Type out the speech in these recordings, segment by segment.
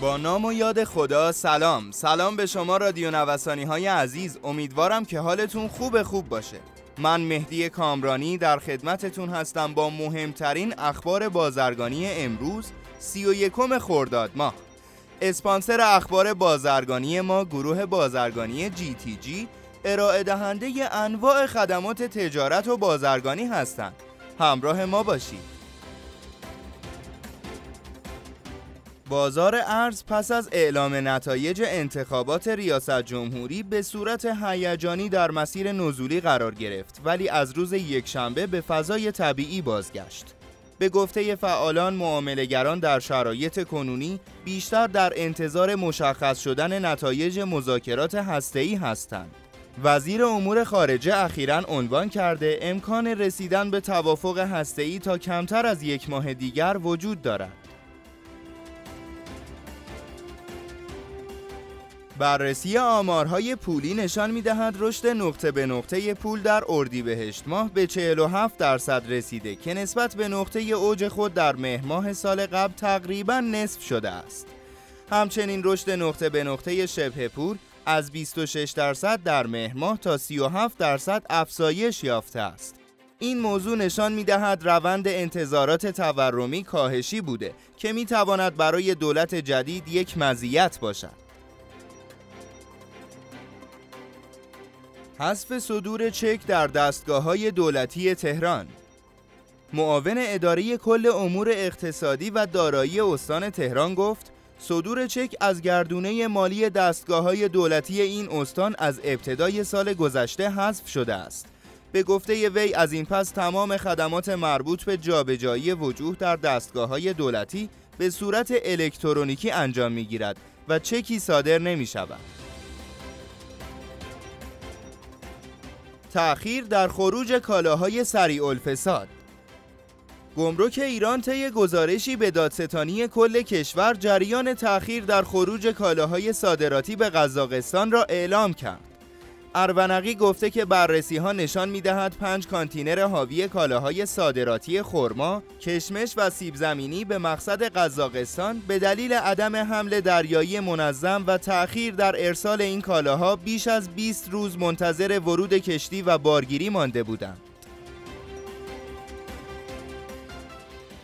با نام و یاد خدا سلام. سلام به شما رادیو نوسانی های عزیز. امیدوارم که حالتون خوب خوب باشه. من مهدی کامرانی در خدمتتون هستم با مهمترین اخبار بازرگانی امروز سی و یکم خرداد ماه. اسپانسر اخبار بازرگانی ما گروه بازرگانی جی تی جی ارائه دهنده انواع خدمات تجارت و بازرگانی هستند. همراه ما باشید. بازار ارز پس از اعلام نتایج انتخابات ریاست جمهوری به صورت هیجانی در مسیر نزولی قرار گرفت ولی از روز یکشنبه به فضای طبیعی بازگشت. به گفته فعالان معاملهگران در شرایط کنونی بیشتر در انتظار مشخص شدن نتایج مذاکرات هسته‌ای هستند. وزیر امور خارجه اخیرا عنوان کرده امکان رسیدن به توافق هسته‌ای تا کمتر از یک ماه دیگر وجود دارد. بررسی آمارهای پولی نشان می‌دهد رشد نقطه به نقطه پول در اردیبهشت ماه به 47 درصد رسیده که نسبت به نقطه اوج خود در مهر ماه سال قبل تقریبا نصف شده است. همچنین رشد نقطه به نقطه شبه پول از 26 درصد در مهر ماه تا 37 درصد افزایش یافته است. این موضوع نشان می دهد روند انتظارات تورمی کاهشی بوده که می تواند برای دولت جدید یک مزیت باشد. حذف صدور چک در دستگاه های دولتی تهران معاون اداره کل امور اقتصادی و دارایی استان تهران گفت صدور چک از گردونه مالی دستگاه های دولتی این استان از ابتدای سال گذشته حذف شده است. به گفته وی از این پس تمام خدمات مربوط به جابجایی وجوه در دستگاه های دولتی به صورت الکترونیکی انجام می گیرد و چکی صادر نمی شود. تأخیر در خروج کالاهای سریع الفساد گمرک ایران طی گزارشی به دادستانی کل کشور جریان تأخیر در خروج کالاهای صادراتی به قزاقستان را اعلام کرد. ارونقی گفته که بررسی ها نشان می دهد پنج کانتینر حاوی کالاهای صادراتی خرما، کشمش و سیب زمینی به مقصد قزاقستان به دلیل عدم حمل دریایی منظم و تأخیر در ارسال این کالاها بیش از 20 روز منتظر ورود کشتی و بارگیری مانده بودند.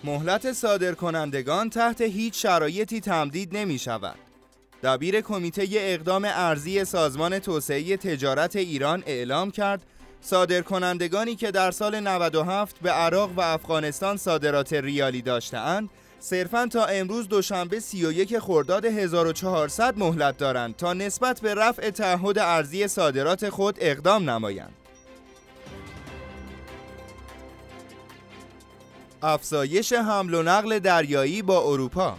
مهلت صادرکنندگان تحت هیچ شرایطی تمدید نمی شود. دبیر کمیته اقدام ارزی سازمان توسعه تجارت ایران اعلام کرد صادرکنندگانی که در سال 97 به عراق و افغانستان صادرات ریالی داشتهاند صرفا تا امروز دوشنبه 31 خرداد 1400 مهلت دارند تا نسبت به رفع تعهد ارزی صادرات خود اقدام نمایند. افزایش حمل و نقل دریایی با اروپا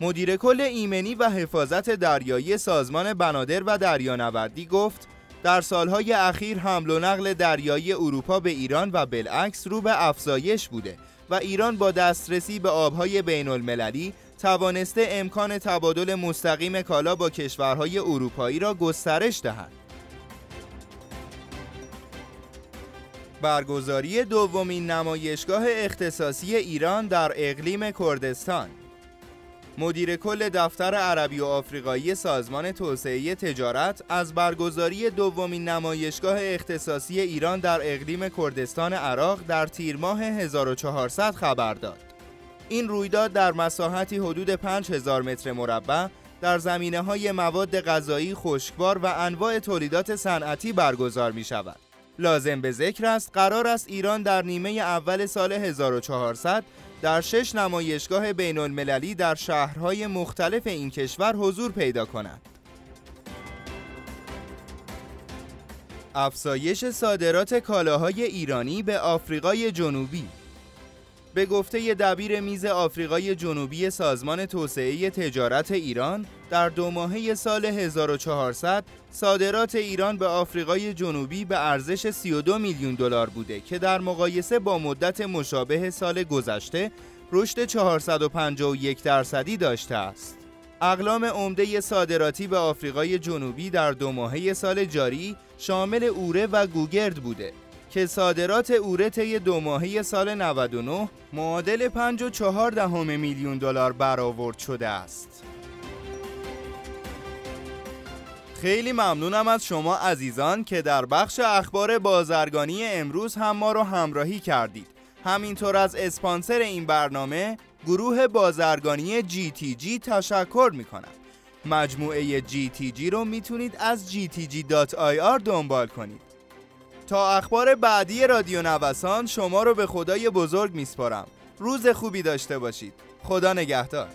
مدیر کل ایمنی و حفاظت دریایی سازمان بنادر و دریانوردی گفت در سالهای اخیر حمل و نقل دریایی اروپا به ایران و بالعکس رو به افزایش بوده و ایران با دسترسی به آبهای بین المللی توانسته امکان تبادل مستقیم کالا با کشورهای اروپایی را گسترش دهد. برگزاری دومین نمایشگاه اختصاصی ایران در اقلیم کردستان مدیر کل دفتر عربی و آفریقایی سازمان توسعه تجارت از برگزاری دومین نمایشگاه اختصاصی ایران در اقلیم کردستان عراق در تیر ماه 1400 خبر داد. این رویداد در مساحتی حدود 5000 متر مربع در زمینه های مواد غذایی خشکبار و انواع تولیدات صنعتی برگزار می شود. لازم به ذکر است قرار است ایران در نیمه اول سال 1400 در شش نمایشگاه بین المللی در شهرهای مختلف این کشور حضور پیدا کند. افزایش صادرات کالاهای ایرانی به آفریقای جنوبی به گفته دبیر میز آفریقای جنوبی سازمان توسعه تجارت ایران در دو ماهه سال 1400 صادرات ایران به آفریقای جنوبی به ارزش 32 میلیون دلار بوده که در مقایسه با مدت مشابه سال گذشته رشد 451 درصدی داشته است. اقلام عمده صادراتی به آفریقای جنوبی در دو ماهه سال جاری شامل اوره و گوگرد بوده که صادرات اوره طی دو ماهه سال 99 معادل 5.4 دهم میلیون دلار برآورد شده است. خیلی ممنونم از شما عزیزان که در بخش اخبار بازرگانی امروز هم ما رو همراهی کردید. همینطور از اسپانسر این برنامه گروه بازرگانی GTG تشکر می‌کنم. مجموعه GTG رو می‌تونید از gtg.ir دنبال کنید. تا اخبار بعدی رادیو نوسان شما رو به خدای بزرگ میسپارم. روز خوبی داشته باشید. خدا نگهدار.